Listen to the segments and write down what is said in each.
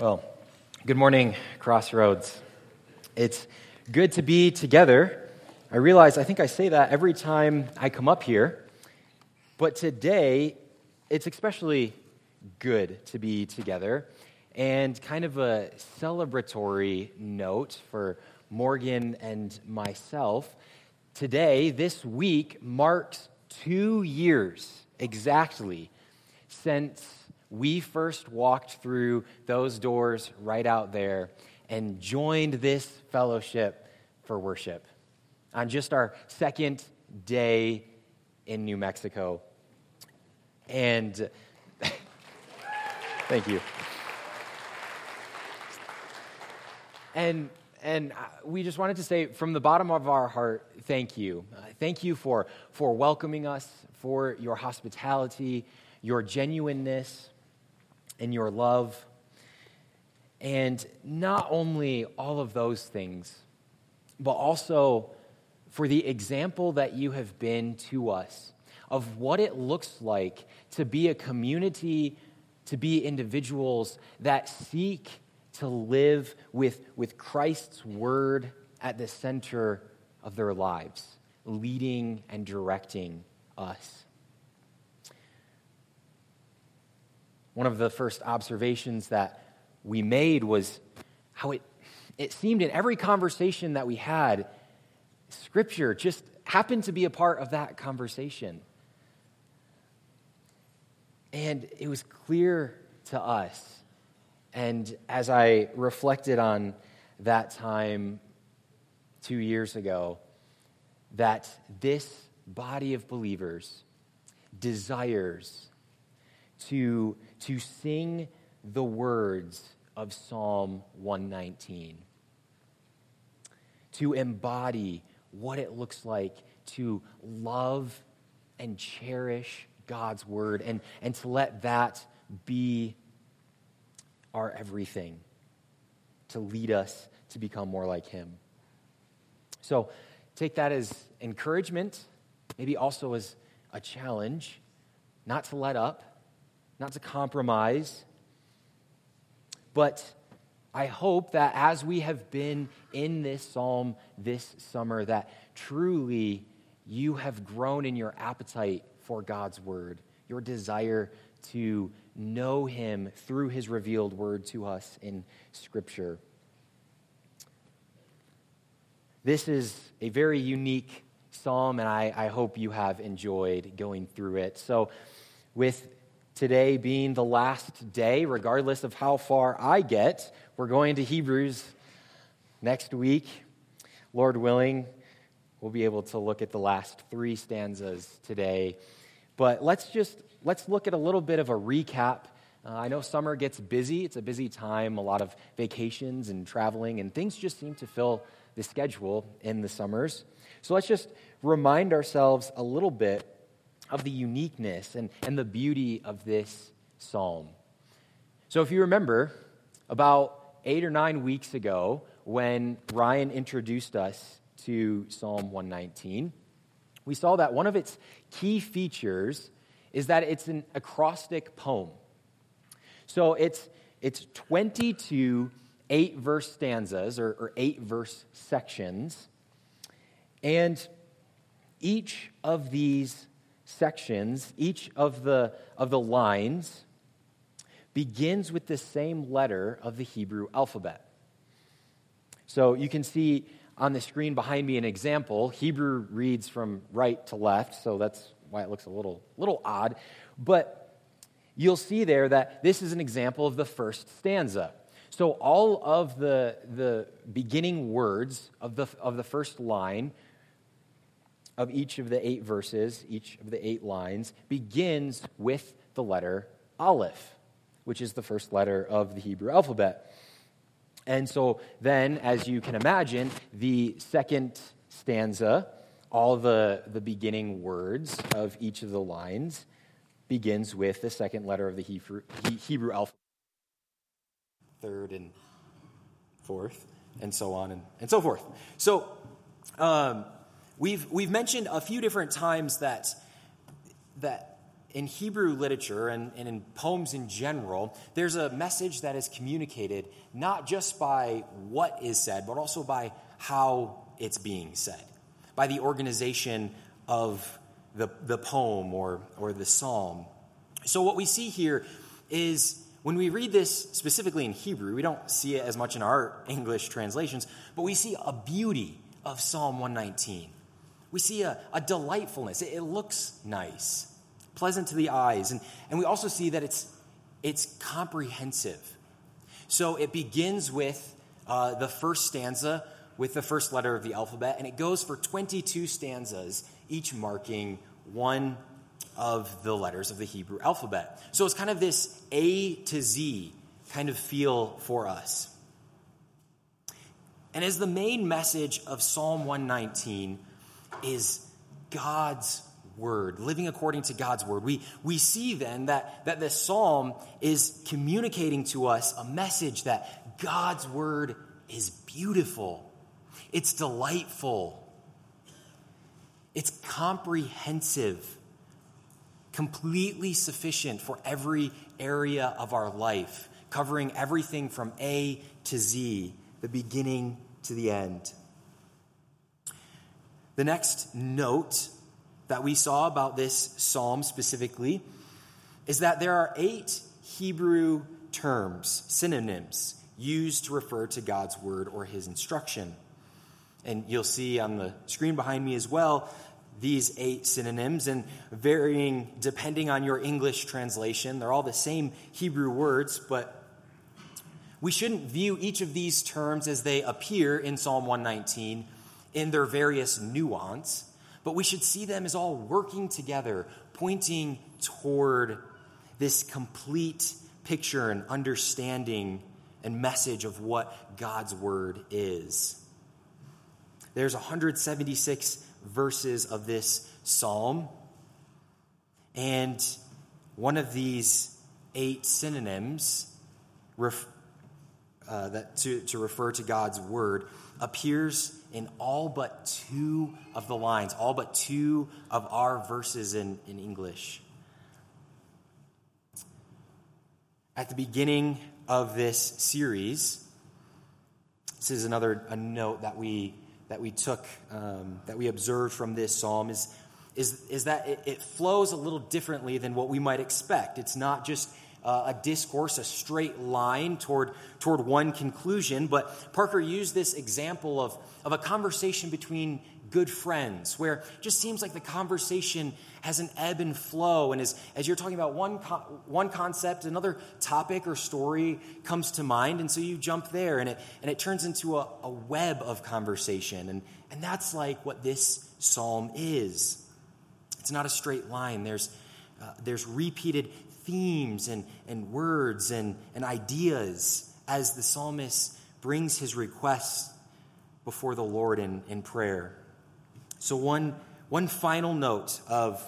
Well, good morning, Crossroads. It's good to be together. I realize I think I say that every time I come up here, but today it's especially good to be together and kind of a celebratory note for Morgan and myself. Today, this week, marks two years exactly since we first walked through those doors right out there and joined this fellowship for worship on just our second day in New Mexico. And thank you. And and we just wanted to say from the bottom of our heart, thank you. Uh, thank you for, for welcoming us, for your hospitality, your genuineness, and your love. And not only all of those things, but also for the example that you have been to us of what it looks like to be a community, to be individuals that seek to live with, with Christ's word at the center of their lives, leading and directing us. One of the first observations that we made was how it, it seemed in every conversation that we had, Scripture just happened to be a part of that conversation. And it was clear to us and as I reflected on that time two years ago, that this body of believers desires to, to sing the words of Psalm 119, to embody what it looks like to love and cherish God's word, and, and to let that be our everything to lead us to become more like Him. So take that as encouragement, maybe also as a challenge, not to let up, not to compromise. But I hope that as we have been in this psalm this summer, that truly you have grown in your appetite for God's word, your desire to know him through his revealed word to us in Scripture. This is a very unique psalm, and I, I hope you have enjoyed going through it. So, with today being the last day, regardless of how far I get, we're going to Hebrews next week. Lord willing, we'll be able to look at the last three stanzas today. But let's just let's look at a little bit of a recap. Uh, I know summer gets busy. It's a busy time, a lot of vacations and traveling, and things just seem to fill the schedule in the summers. So let's just remind ourselves a little bit of the uniqueness and, and the beauty of this psalm. So if you remember, about eight or nine weeks ago, when Ryan introduced us to Psalm 119, we saw that one of its key features is that it's an acrostic poem. So it's, it's 22 eight verse stanzas or, or eight verse sections. And each of these sections, each of the, of the lines, begins with the same letter of the Hebrew alphabet. So you can see on the screen behind me an example. Hebrew reads from right to left, so that's why it looks a little, little odd. But you'll see there that this is an example of the first stanza. So all of the, the beginning words of the, of the first line of each of the eight verses, each of the eight lines, begins with the letter Aleph, which is the first letter of the Hebrew alphabet. And so then, as you can imagine, the second stanza all the, the beginning words of each of the lines begins with the second letter of the Hebrew, Hebrew alphabet, third and fourth, and so on and, and so forth. So um, we've, we've mentioned a few different times that, that in Hebrew literature and, and in poems in general, there's a message that is communicated not just by what is said, but also by how it's being said, by the organization of the, the poem or, or the psalm. So, what we see here is when we read this specifically in Hebrew, we don't see it as much in our English translations, but we see a beauty of Psalm 119. We see a, a delightfulness. It, it looks nice pleasant to the eyes. And, and we also see that it's, it's comprehensive. So it begins with uh, the first stanza with the first letter of the alphabet, and it goes for 22 stanzas, each marking one of the letters of the Hebrew alphabet. So it's kind of this A to Z kind of feel for us. And as the main message of Psalm 119 is God's word, living according to God's word. We, we see then that, that this psalm is communicating to us a message that God's word is beautiful, it's delightful, it's comprehensive, completely sufficient for every area of our life, covering everything from A to Z, the beginning to the end. The next note that we saw about this psalm specifically is that there are eight Hebrew terms, synonyms, used to refer to God's word or his instruction. And you'll see on the screen behind me as well these eight synonyms, and varying depending on your English translation. They're all the same Hebrew words, but we shouldn't view each of these terms as they appear in Psalm 119 in their various nuance but we should see them as all working together, pointing toward this complete picture and understanding and message of what God's word is. There's 176 verses of this psalm, and one of these eight synonyms ref, uh, that to, to refer to God's word appears in all but two of the lines, all but two of our verses in, in English. At the beginning of this series, this is another a note that we that we took um, that we observed from this psalm is is, is that it, it flows a little differently than what we might expect. It's not just uh, a discourse, a straight line toward, toward one conclusion. But Parker used this example of, of a conversation between good friends, where it just seems like the conversation has an ebb and flow. And as, as you're talking about one, co- one concept, another topic or story comes to mind. And so you jump there, and it, and it turns into a, a web of conversation. And, and that's like what this psalm is. It's not a straight line, there's, uh, there's repeated themes and, and words and, and ideas as the psalmist brings his requests before the Lord in, in prayer. So, one, one final note of,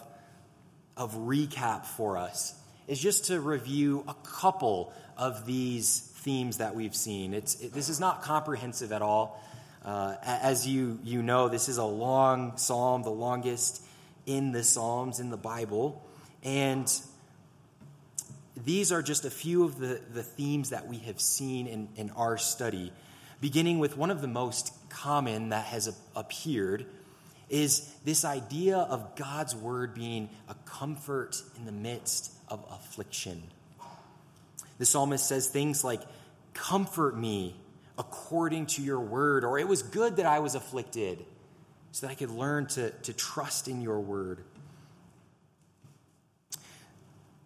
of recap for us is just to review a couple of these themes that we've seen. It's, it, this is not comprehensive at all. Uh, as you, you know, this is a long psalm, the longest in the Psalms in the Bible. And these are just a few of the, the themes that we have seen in, in our study, beginning with one of the most common that has appeared is this idea of God's word being a comfort in the midst of affliction. The psalmist says things like, Comfort me according to your word, or it was good that I was afflicted so that I could learn to, to trust in your word.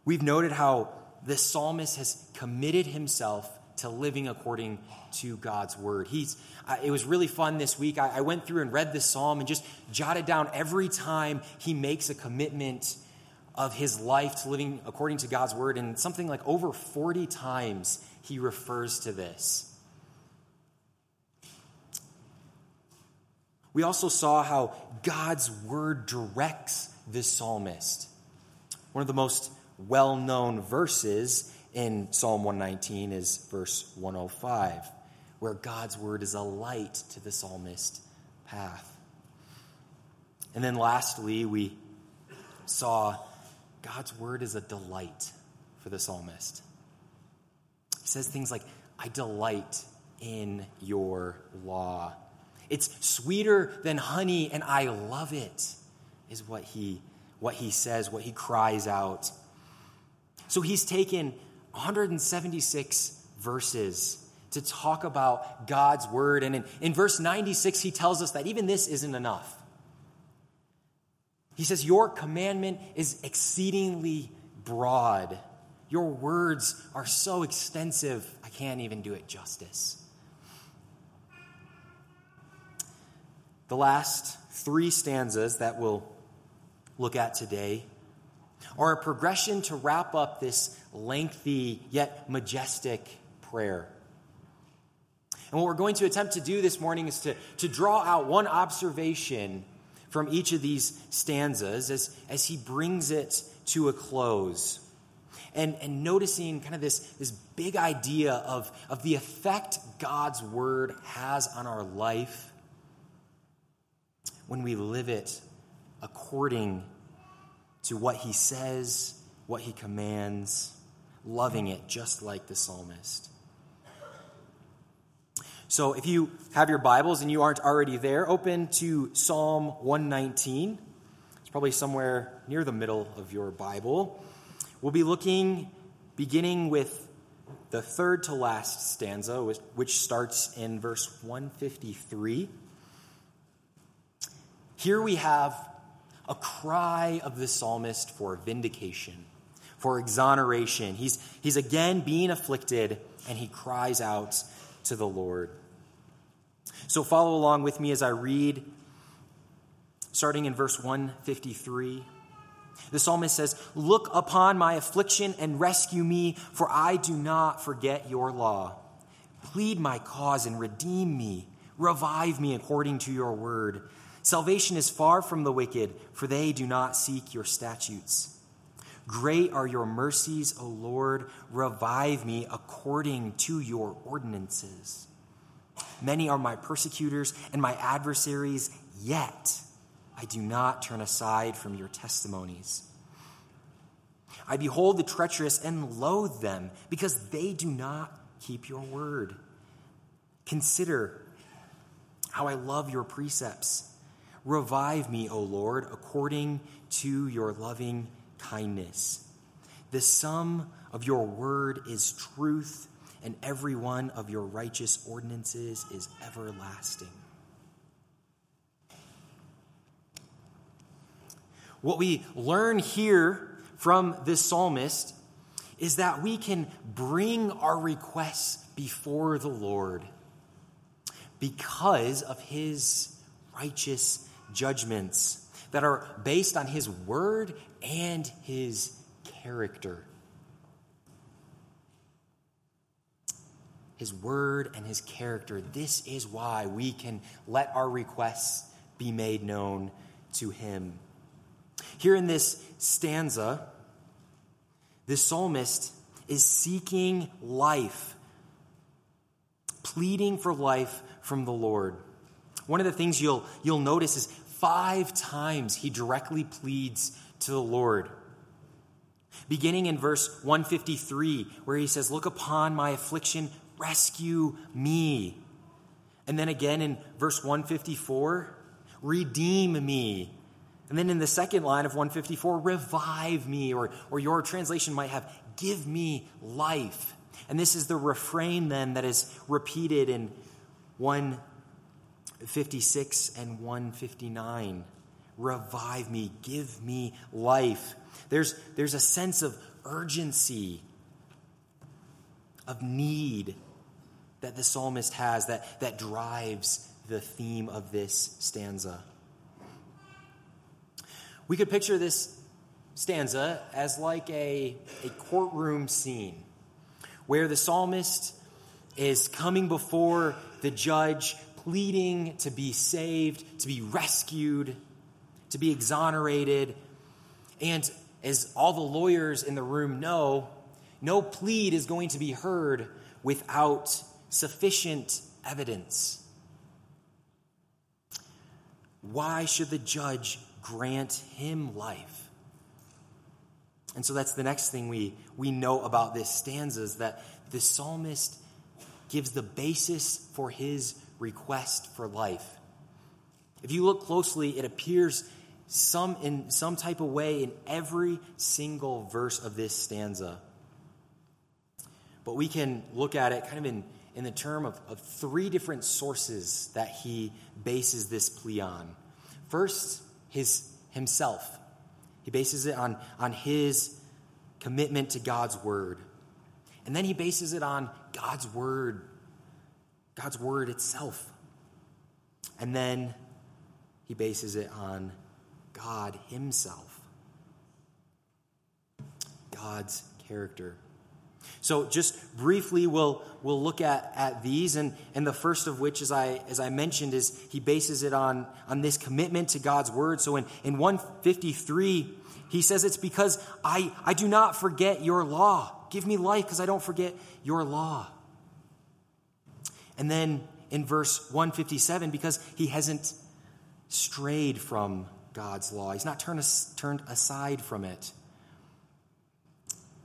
We've noted how the psalmist has committed himself to living according to God's word. He's, uh, it was really fun this week. I, I went through and read this psalm and just jotted down every time he makes a commitment of his life to living according to God's word. And something like over 40 times he refers to this. We also saw how God's word directs this psalmist. One of the most well known verses in Psalm 119 is verse 105, where God's word is a light to the psalmist's path. And then lastly, we saw God's word is a delight for the psalmist. He says things like, I delight in your law. It's sweeter than honey, and I love it, is what he, what he says, what he cries out. So he's taken 176 verses to talk about God's word. And in, in verse 96, he tells us that even this isn't enough. He says, Your commandment is exceedingly broad. Your words are so extensive, I can't even do it justice. The last three stanzas that we'll look at today are a progression to wrap up this lengthy yet majestic prayer. And what we're going to attempt to do this morning is to, to draw out one observation from each of these stanzas as, as he brings it to a close. And, and noticing kind of this, this big idea of, of the effect God's word has on our life when we live it according to what he says, what he commands, loving it just like the psalmist. So if you have your Bibles and you aren't already there, open to Psalm 119. It's probably somewhere near the middle of your Bible. We'll be looking, beginning with the third to last stanza, which starts in verse 153. Here we have a cry of the psalmist for vindication, for exoneration. He's, he's again being afflicted, and he cries out to the Lord. So follow along with me as I read, starting in verse 153. The psalmist says, Look upon my affliction and rescue me, for I do not forget your law. Plead my cause and redeem me. Revive me according to your word. Salvation is far from the wicked, for they do not seek your statutes. Great are your mercies, O Lord. Revive me according to your ordinances. Many are my persecutors and my adversaries, yet I do not turn aside from your testimonies. I behold the treacherous and loathe them because they do not keep your word. Consider how I love your precepts. Revive me, O Lord, according to your loving kindness. The sum of your word is truth, and every one of your righteous ordinances is everlasting. What we learn here from this psalmist is that we can bring our requests before the Lord because of his righteous judgments that are based on his word and his character. His word and his character. This is why we can let our requests be made known to him. Here in this stanza, the psalmist is seeking life, pleading for life from the Lord. One of the things you'll, you'll notice is five times he directly pleads to the Lord. Beginning in verse 153, where he says, Look upon my affliction, rescue me. And then again in verse 154, redeem me. And then in the second line of 154, revive me, or, or your translation might have, give me life. And this is the refrain then that is repeated in 1 56 and 159. Revive me, give me life. There's, there's a sense of urgency, of need that the psalmist has that, that drives the theme of this stanza. We could picture this stanza as like a, a courtroom scene where the psalmist is coming before the judge pleading to be saved, to be rescued, to be exonerated. And as all the lawyers in the room know, no plead is going to be heard without sufficient evidence. Why should the judge grant him life? And so that's the next thing we, we know about this stanza is that the psalmist gives the basis for his request for life. If you look closely, it appears some in some type of way in every single verse of this stanza. But we can look at it kind of in, in the term of, of three different sources that he bases this plea on. First, his himself. He bases it on, on his commitment to God's word. And then he bases it on God's word, God's word itself. And then he bases it on God himself, God's character. So just briefly we'll, we'll look at, at these, and, and the first of which, as I, as I mentioned, is he bases it on, on this commitment to God's word. So in, in 153, he says, It's because I, I do not forget your law. Give me life because I don't forget your law. And then in verse 157, because he hasn't strayed from God's law, he's not turned, turned aside from it.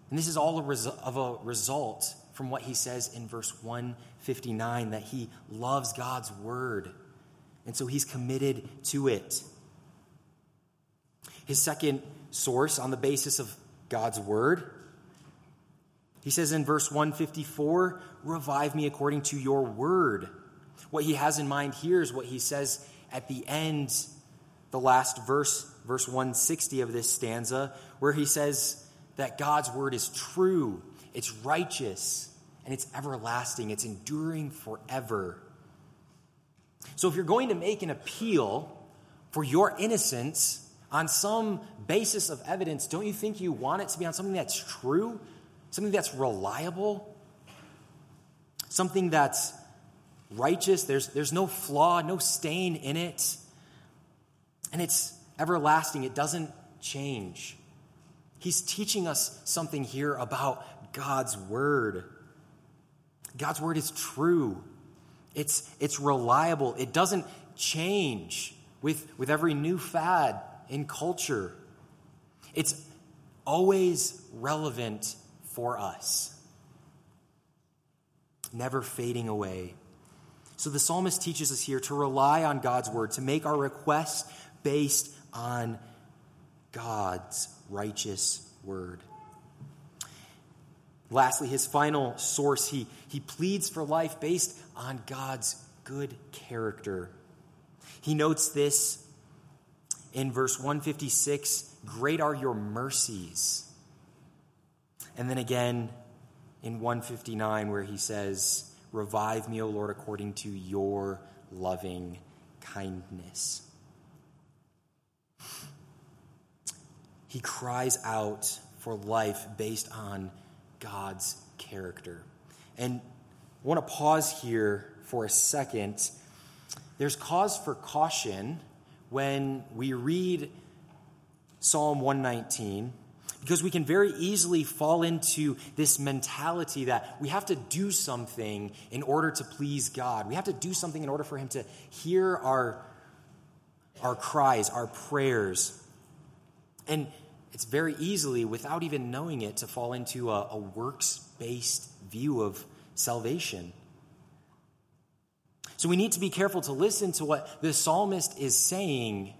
And this is all a resu- of a result from what he says in verse 159 that he loves God's word. And so he's committed to it. His second source on the basis of God's word, he says in verse 154, Revive me according to your word. What he has in mind here is what he says at the end, the last verse, verse 160 of this stanza, where he says, that God's word is true, it's righteous, and it's everlasting, it's enduring forever. So if you're going to make an appeal for your innocence on some basis of evidence, don't you think you want it to be on something that's true, something that's reliable, something that's righteous? There's, there's no flaw, no stain in it, and it's everlasting, it doesn't change. He's teaching us something here about God's word. God's word is true. It's, it's reliable. It doesn't change with, with every new fad in culture. It's always relevant for us, never fading away. So the psalmist teaches us here to rely on God's word, to make our requests based on God's righteous word. Lastly, his final source, he, he pleads for life based on God's good character. He notes this in verse 156 Great are your mercies. And then again in 159, where he says, Revive me, O Lord, according to your loving kindness. he cries out for life based on God's character. And I want to pause here for a second. There's cause for caution when we read Psalm 119 because we can very easily fall into this mentality that we have to do something in order to please God. We have to do something in order for Him to hear our, our cries, our prayers. And it's very easily, without even knowing it, to fall into a, a works based view of salvation. So we need to be careful to listen to what the psalmist is saying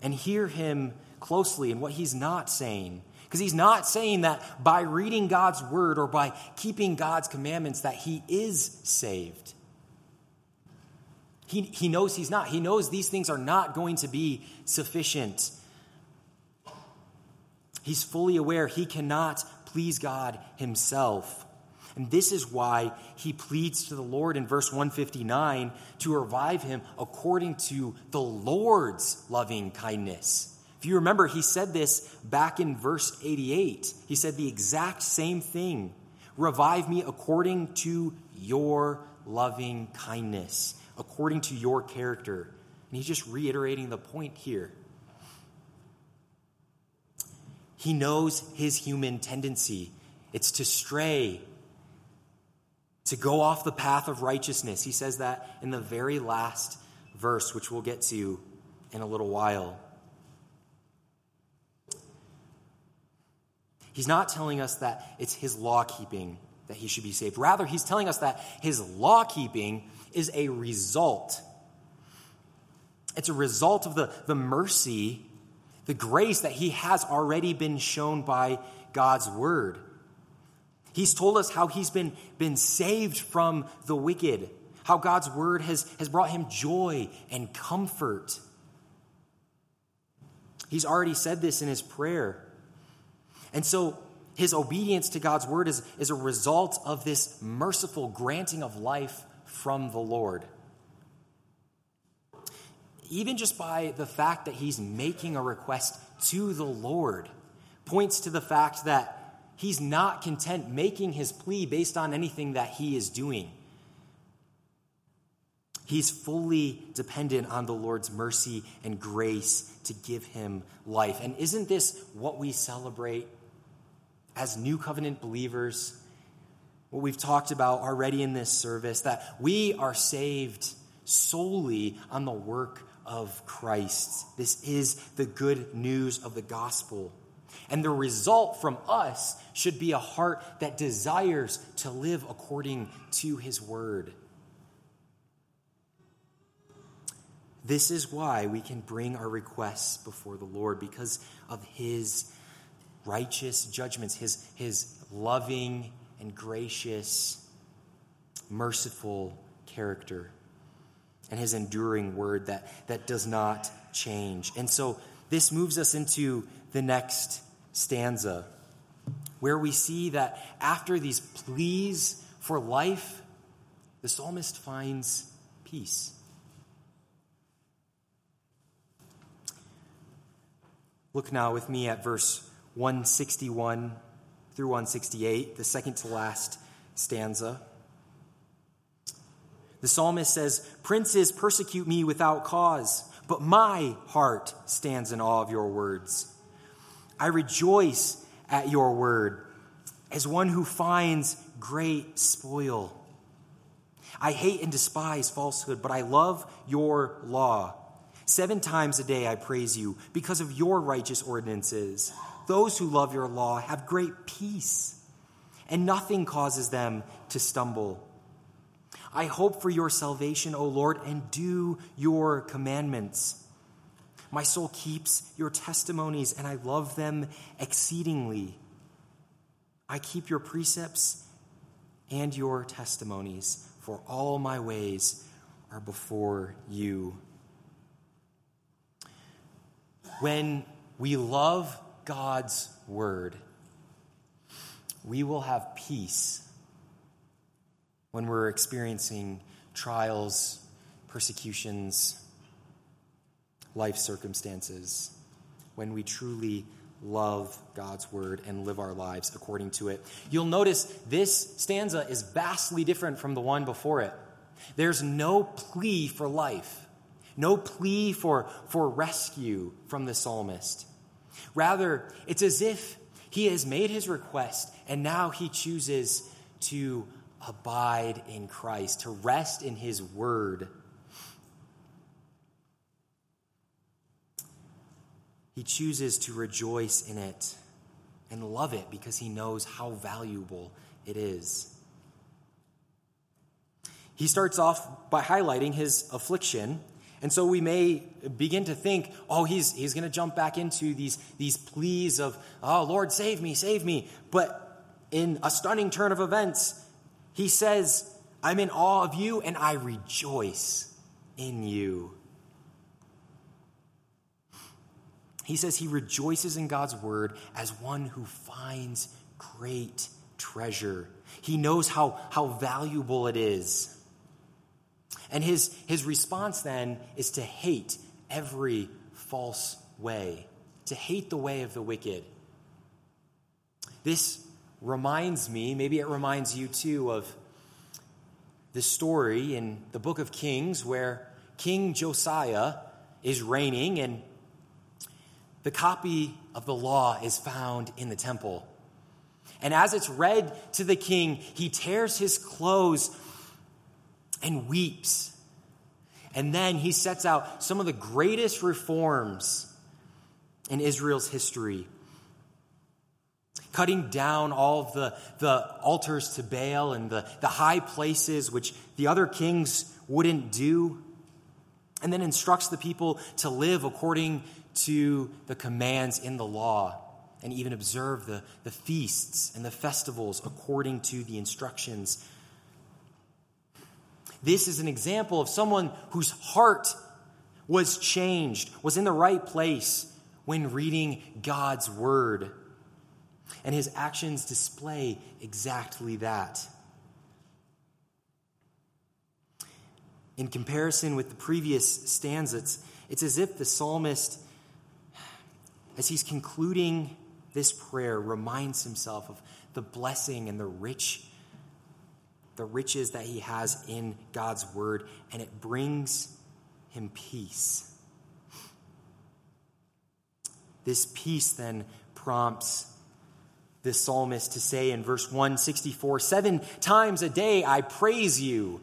and hear him closely and what he's not saying. Because he's not saying that by reading God's word or by keeping God's commandments that he is saved. He, he knows he's not. He knows these things are not going to be sufficient. He's fully aware he cannot please God himself. And this is why he pleads to the Lord in verse 159 to revive him according to the Lord's loving kindness. If you remember, he said this back in verse 88. He said the exact same thing Revive me according to your loving kindness, according to your character. And he's just reiterating the point here. He knows his human tendency it's to stray, to go off the path of righteousness. He says that in the very last verse, which we'll get to in a little while. He's not telling us that it's his law keeping that he should be saved. Rather, he's telling us that his law keeping is a result. It's a result of the, the mercy, the grace that he has already been shown by God's word. He's told us how he's been, been saved from the wicked, how God's word has, has brought him joy and comfort. He's already said this in his prayer. And so his obedience to God's word is, is a result of this merciful granting of life from the Lord. Even just by the fact that he's making a request to the Lord points to the fact that he's not content making his plea based on anything that he is doing. He's fully dependent on the Lord's mercy and grace to give him life. And isn't this what we celebrate as new covenant believers, what we've talked about already in this service, that we are saved solely on the work of Christ. This is the good news of the gospel. And the result from us should be a heart that desires to live according to his word. This is why we can bring our requests before the Lord because of his righteous judgments, his, his loving and gracious, merciful character, and his enduring word that, that does not change. And so this moves us into the next stanza, where we see that after these pleas for life, the psalmist finds peace. Look now with me at verse 161 through 168, the second to last stanza. The psalmist says, Princes persecute me without cause, but my heart stands in awe of your words. I rejoice at your word as one who finds great spoil. I hate and despise falsehood, but I love your law. Seven times a day I praise you because of your righteous ordinances. Those who love your law have great peace, and nothing causes them to stumble. I hope for your salvation, O Lord, and do your commandments. My soul keeps your testimonies, and I love them exceedingly. I keep your precepts and your testimonies, for all my ways are before you. When we love God's word, we will have peace when we're experiencing trials, persecutions, life circumstances, when we truly love God's word and live our lives according to it. You'll notice this stanza is vastly different from the one before it. There's no plea for life, no plea for, for rescue from the psalmist. Rather, it's as if he has made his request and now he chooses to abide in Christ, to rest in his word. He chooses to rejoice in it and love it because he knows how valuable it is. He starts off by highlighting his affliction and so we may begin to think, oh, he's, he's going to jump back into these, these pleas of, oh, Lord, save me, save me. But in a stunning turn of events, he says, I'm in awe of you and I rejoice in you. He says he rejoices in God's word as one who finds great treasure. He knows how, how valuable it is. And his, his response then is to hate every false way, to hate the way of the wicked. This reminds me, maybe it reminds you too, of the story in the book of Kings where King Josiah is reigning and the copy of the law is found in the temple. And as it's read to the king, he tears his clothes and weeps. And then he sets out some of the greatest reforms in Israel's history. cutting down all of the, the altars to Baal and the, the high places which the other kings wouldn't do, and then instructs the people to live according to the commands in the law and even observe the, the feasts and the festivals according to the instructions. This is an example of someone whose heart was changed, was in the right place when reading God's word. And his actions display exactly that. In comparison with the previous stanzas, it's as if the psalmist, as he's concluding this prayer, reminds himself of the blessing and the rich the riches that he has in God's word, and it brings him peace. This peace then prompts the psalmist to say in verse 164 Seven times a day I praise you.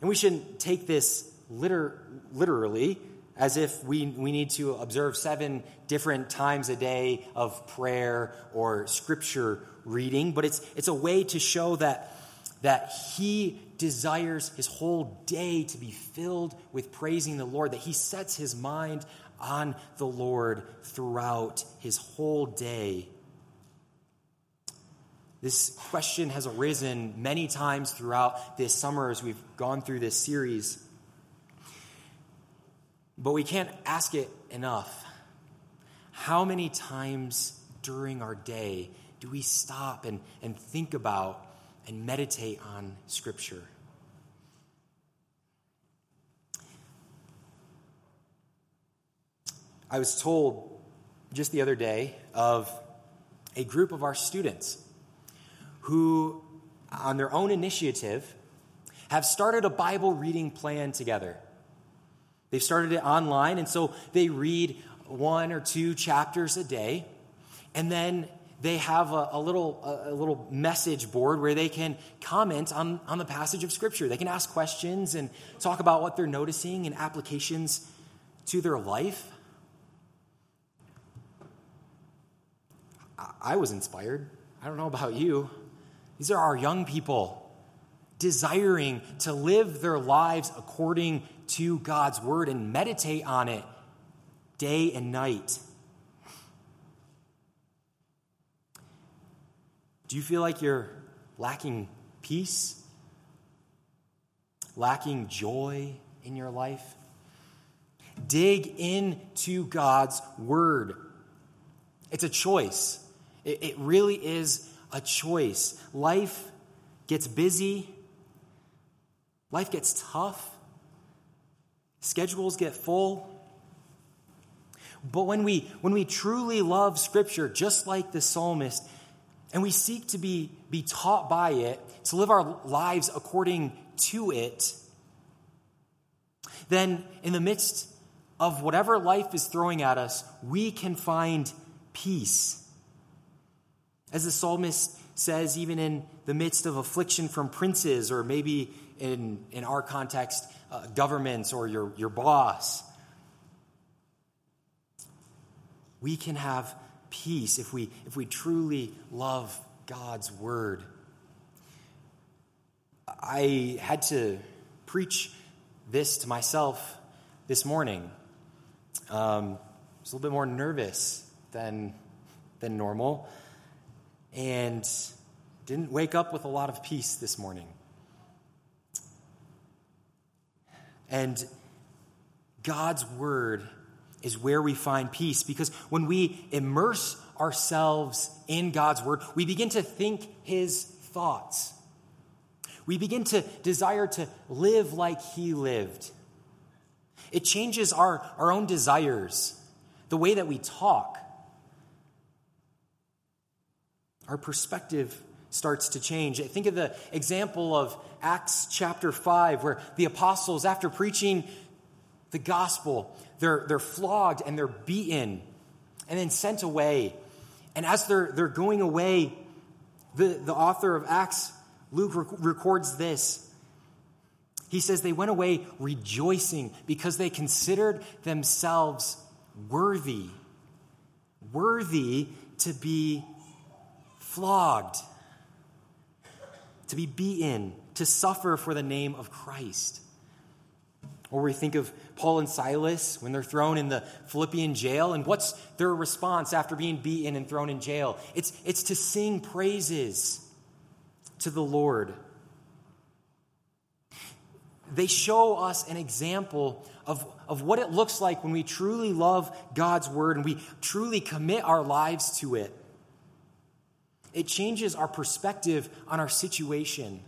And we shouldn't take this liter- literally as if we, we need to observe seven different times a day of prayer or scripture reading, but it's, it's a way to show that that he desires his whole day to be filled with praising the Lord, that he sets his mind on the Lord throughout his whole day. This question has arisen many times throughout this summer as we've gone through this series. But we can't ask it enough. How many times during our day do we stop and, and think about and meditate on Scripture. I was told just the other day of a group of our students who, on their own initiative, have started a Bible reading plan together. They've started it online, and so they read one or two chapters a day, and then they have a, a little, a, a, little message board where they can comment on, on the passage of Scripture. They can ask questions and talk about what they're noticing and applications to their life. I, I was inspired. I don't know about you. These are our young people desiring to live their lives according to God's word and meditate on it day and night. Do you feel like you're lacking peace? Lacking joy in your life? Dig into God's Word. It's a choice. It, it really is a choice. Life gets busy, life gets tough, schedules get full. But when we, when we truly love Scripture, just like the psalmist, and we seek to be, be taught by it, to live our lives according to it, then in the midst of whatever life is throwing at us, we can find peace. As the psalmist says, even in the midst of affliction from princes, or maybe in, in our context, uh, governments or your, your boss, we can have peace if we, if we truly love God's word. I had to preach this to myself this morning. Um, I was a little bit more nervous than, than normal and didn't wake up with a lot of peace this morning. And God's word is where we find peace because when we immerse ourselves in God's word, we begin to think his thoughts. We begin to desire to live like he lived. It changes our, our own desires, the way that we talk. Our perspective starts to change. Think of the example of Acts chapter 5, where the apostles, after preaching the gospel, they're, they're flogged and they're beaten and then sent away. And as they're, they're going away, the, the author of Acts, Luke, rec- records this. He says they went away rejoicing because they considered themselves worthy, worthy to be flogged, to be beaten, to suffer for the name of Christ. Or we think of Paul and Silas when they're thrown in the Philippian jail, and what's their response after being beaten and thrown in jail? It's, it's to sing praises to the Lord. They show us an example of, of what it looks like when we truly love God's word and we truly commit our lives to it. It changes our perspective on our situation.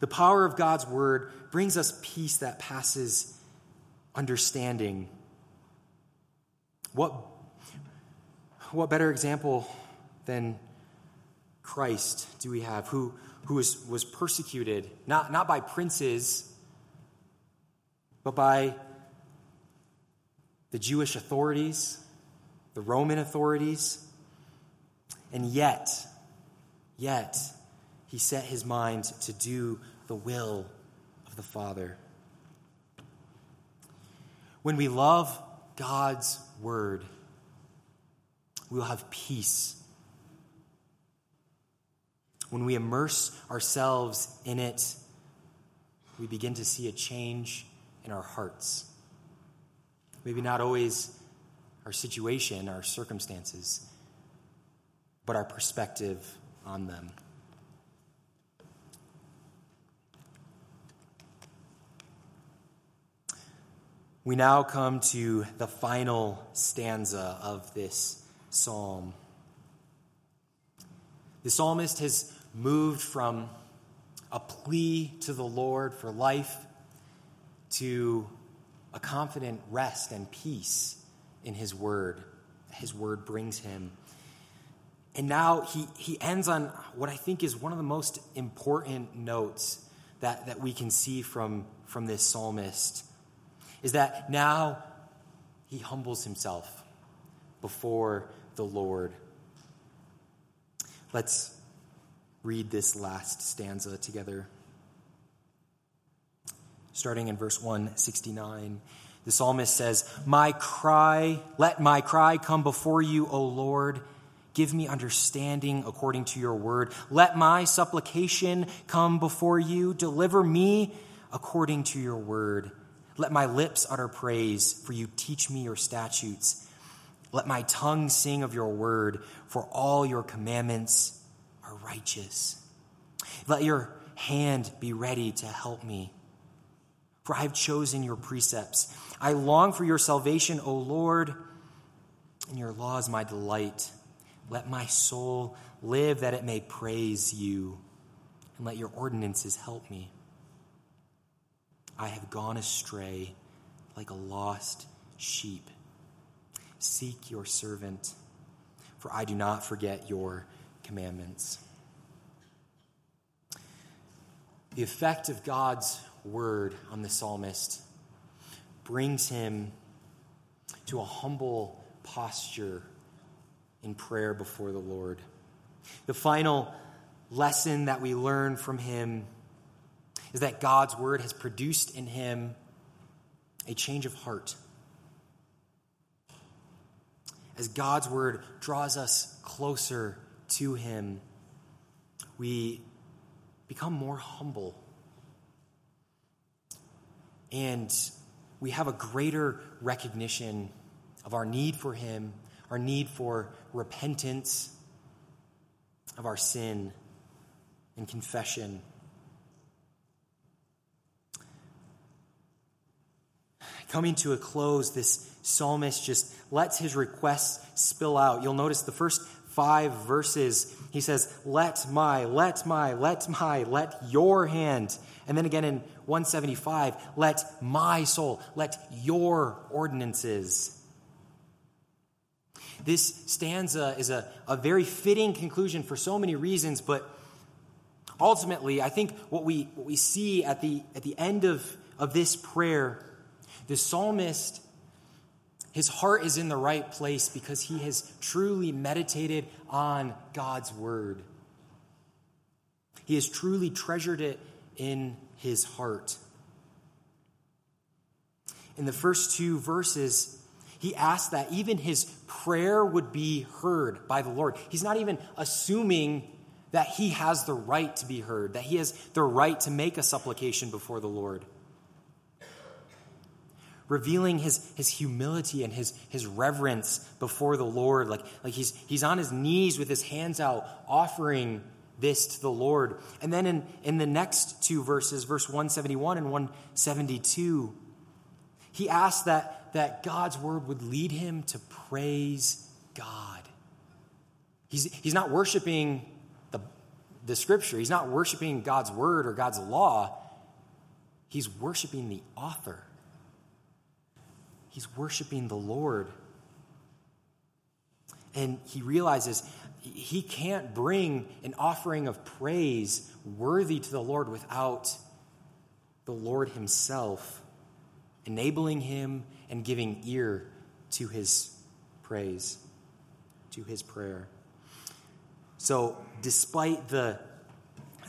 The power of God's word brings us peace that passes understanding. What, what better example than Christ do we have, who, who was, was persecuted, not, not by princes, but by the Jewish authorities, the Roman authorities. And yet, yet, he set his mind to do the will of the Father. When we love God's word, we will have peace. When we immerse ourselves in it, we begin to see a change in our hearts. Maybe not always our situation, our circumstances, but our perspective on them. We now come to the final stanza of this psalm. The psalmist has moved from a plea to the Lord for life to a confident rest and peace in his word. His word brings him. And now he, he ends on what I think is one of the most important notes that, that we can see from, from this psalmist is that now he humbles himself before the Lord. Let's read this last stanza together. Starting in verse 169, the psalmist says, My cry, let my cry come before you, O Lord. Give me understanding according to your word. Let my supplication come before you. Deliver me according to your word. Let my lips utter praise, for you teach me your statutes. Let my tongue sing of your word, for all your commandments are righteous. Let your hand be ready to help me, for I have chosen your precepts. I long for your salvation, O Lord, and your law is my delight. Let my soul live that it may praise you, and let your ordinances help me. I have gone astray like a lost sheep. Seek your servant, for I do not forget your commandments. The effect of God's word on the psalmist brings him to a humble posture in prayer before the Lord. The final lesson that we learn from him is that God's word has produced in him a change of heart. As God's word draws us closer to him, we become more humble. And we have a greater recognition of our need for him, our need for repentance of our sin and confession. Coming to a close, this psalmist just lets his requests spill out. You'll notice the first five verses, he says, Let my, let my, let my, let your hand. And then again in 175, let my soul, let your ordinances. This stanza is a, a very fitting conclusion for so many reasons, but ultimately, I think what we, what we see at the, at the end of, of this prayer the psalmist, his heart is in the right place because he has truly meditated on God's word. He has truly treasured it in his heart. In the first two verses, He asks that even his prayer would be heard by the Lord. He's not even assuming that he has the right to be heard, that he has the right to make a supplication before the Lord. Revealing his, his humility and his, his reverence before the Lord. Like, like he's, he's on his knees with his hands out, offering this to the Lord. And then in, in the next two verses, verse 171 and 172, he asks that, that God's word would lead him to praise God. He's, he's not worshiping the the scripture. He's not worshiping God's word or God's law. He's worshiping the author. He's worshiping the Lord. And he realizes he can't bring an offering of praise worthy to the Lord without the Lord himself enabling him and giving ear to his praise, to his prayer. So, despite the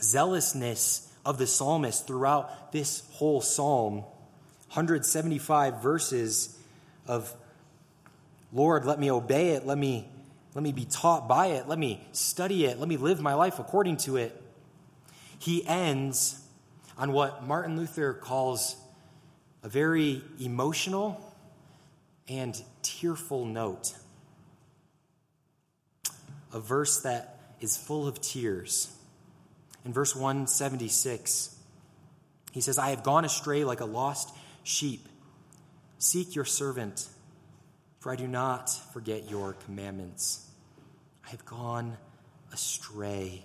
zealousness of the psalmist throughout this whole psalm, 175 verses of Lord, let me obey it, let me let me be taught by it, let me study it, let me live my life according to it. He ends on what Martin Luther calls a very emotional and tearful note. A verse that is full of tears. In verse 176, he says, I have gone astray like a lost sheep. Seek your servant, for I do not forget your commandments. I have gone astray.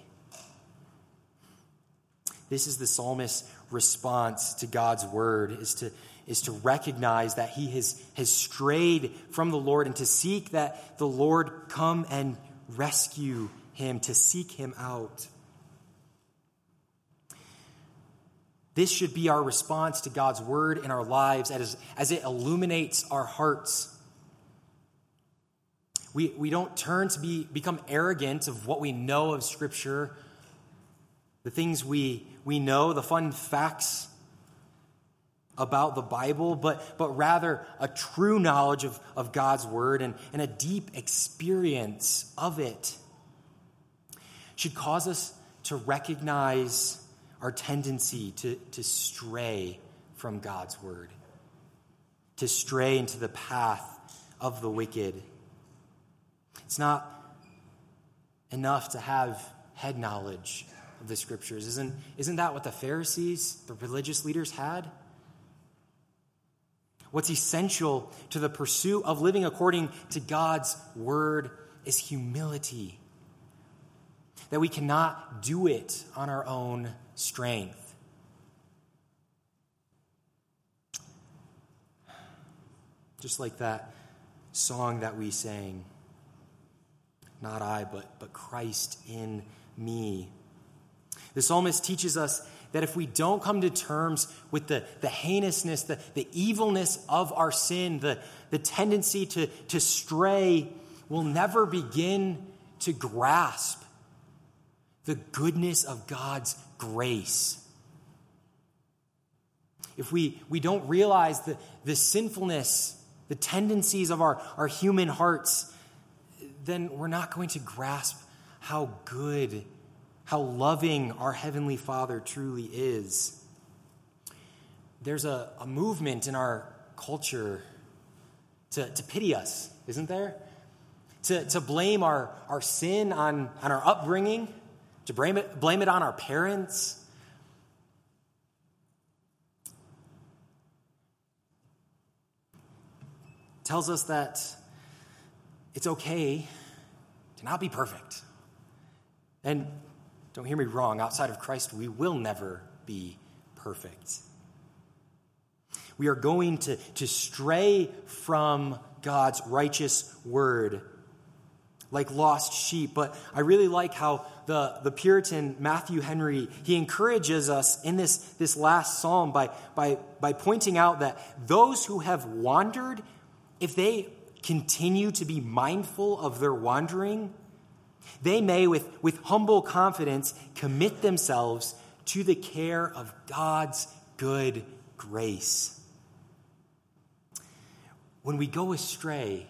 This is the psalmist's response to God's word is to, is to recognize that he has, has strayed from the Lord and to seek that the Lord come and rescue him, to seek him out. This should be our response to God's word in our lives as, as it illuminates our hearts. We, we don't turn to be, become arrogant of what we know of Scripture, the things we, we know, the fun facts about the Bible, but, but rather a true knowledge of, of God's Word and, and a deep experience of it should cause us to recognize our tendency to, to stray from God's Word, to stray into the path of the wicked. It's not enough to have head knowledge of the Scriptures. Isn't, isn't that what the Pharisees, the religious leaders, had? What's essential to the pursuit of living according to God's word is humility. That we cannot do it on our own strength. Just like that song that we sang Not I, but, but Christ in me. The psalmist teaches us that if we don't come to terms with the, the heinousness, the, the evilness of our sin, the, the tendency to, to stray, we'll never begin to grasp the goodness of God's grace. If we, we don't realize the, the sinfulness, the tendencies of our, our human hearts, then we're not going to grasp how good how loving our Heavenly Father truly is. There's a, a movement in our culture to, to pity us, isn't there? To, to blame our, our sin on, on our upbringing, to blame it, blame it on our parents. Tells us that it's okay to not be perfect. And don't hear me wrong, outside of Christ, we will never be perfect. We are going to, to stray from God's righteous word like lost sheep. But I really like how the, the Puritan Matthew Henry, he encourages us in this, this last psalm by, by, by pointing out that those who have wandered, if they continue to be mindful of their wandering, they may, with, with humble confidence, commit themselves to the care of God's good grace. when we go astray,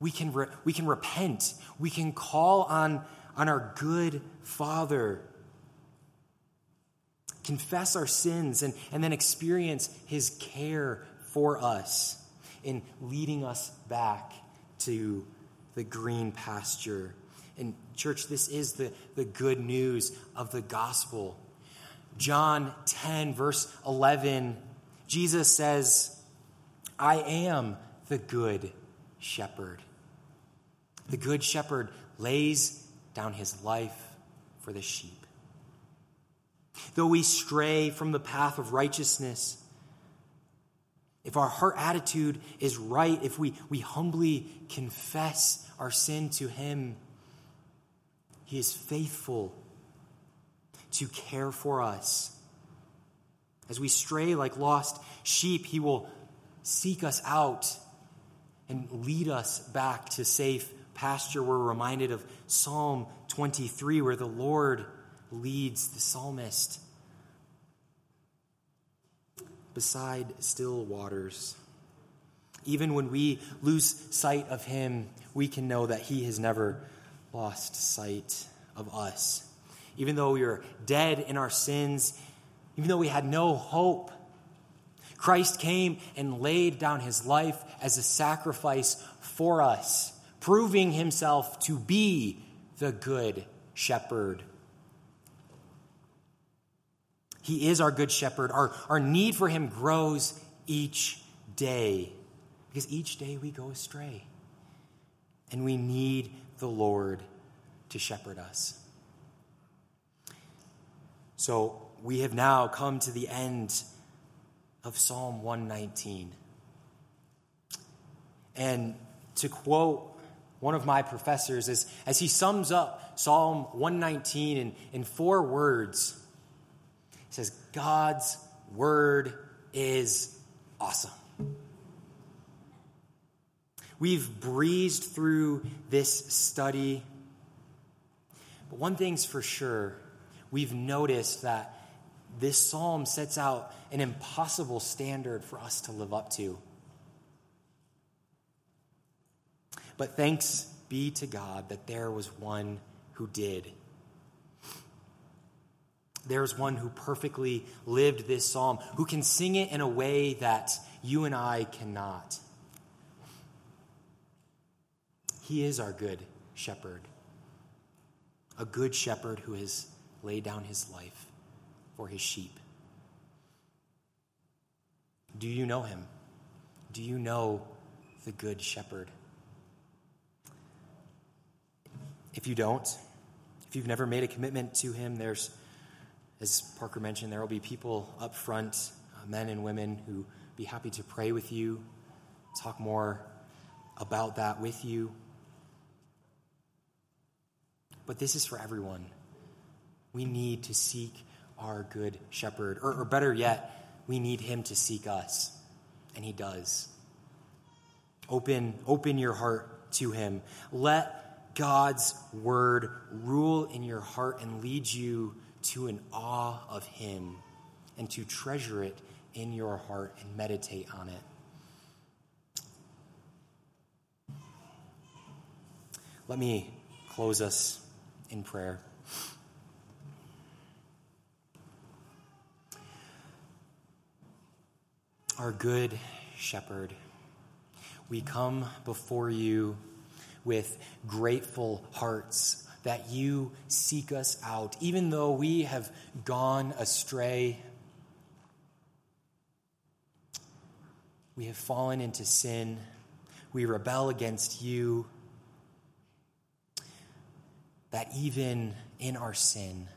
we can, re- we can repent. We can call on, on our good Father, confess our sins, and, and then experience His care for us in leading us back to the green pasture. And, church, this is the, the good news of the gospel. John 10, verse 11, Jesus says, I am the good shepherd. The good shepherd lays down his life for the sheep. Though we stray from the path of righteousness, if our heart attitude is right, if we, we humbly confess our sin to Him, He is faithful to care for us. As we stray like lost sheep, He will seek us out and lead us back to safe pasture. We're reminded of Psalm 23, where the Lord leads the psalmist beside still waters. Even when we lose sight of Him, we can know that He has never lost sight of us. Even though we were dead in our sins, even though we had no hope, Christ came and laid down His life as a sacrifice for us, proving Himself to be the good shepherd. He is our good shepherd. Our, our need for him grows each day because each day we go astray. And we need the Lord to shepherd us. So we have now come to the end of Psalm 119. And to quote one of my professors, as, as he sums up Psalm 119 in, in four words, He says, God's word is awesome. We've breezed through this study, but one thing's for sure we've noticed that this psalm sets out an impossible standard for us to live up to. But thanks be to God that there was one who did. There's one who perfectly lived this psalm, who can sing it in a way that you and I cannot. He is our good shepherd, a good shepherd who has laid down his life for his sheep. Do you know him? Do you know the good shepherd? If you don't, if you've never made a commitment to him, there's as Parker mentioned, there will be people up front, uh, men and women, who be happy to pray with you, talk more about that with you. But this is for everyone. We need to seek our good shepherd, or, or better yet, we need him to seek us, and he does. Open, open your heart to him. Let God's word rule in your heart and lead you to an awe of Him and to treasure it in your heart and meditate on it. Let me close us in prayer. Our good shepherd, we come before you with grateful hearts that you seek us out, even though we have gone astray. We have fallen into sin. We rebel against you. That even in our sin,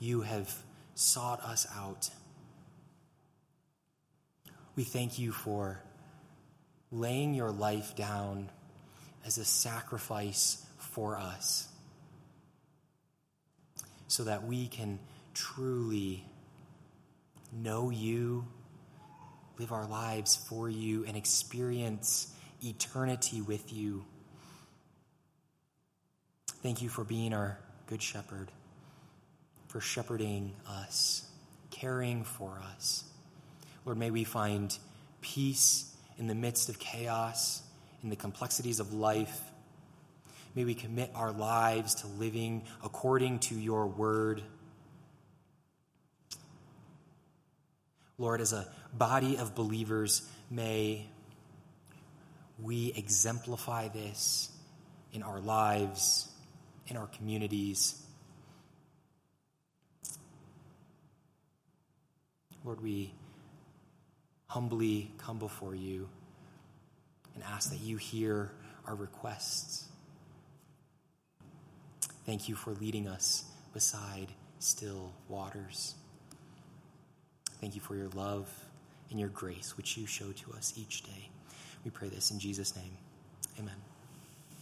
you have sought us out. We thank you for laying your life down as a sacrifice for us so that we can truly know you, live our lives for you, and experience eternity with you. Thank you for being our good shepherd, for shepherding us, caring for us. Lord, may we find peace in the midst of chaos, in the complexities of life. May we commit our lives to living according to your word. Lord, as a body of believers, may we exemplify this in our lives, in our communities. Lord, we humbly come before you and ask that you hear our requests. Thank you for leading us beside still waters. Thank you for your love and your grace, which you show to us each day. We pray this in Jesus' name. Amen.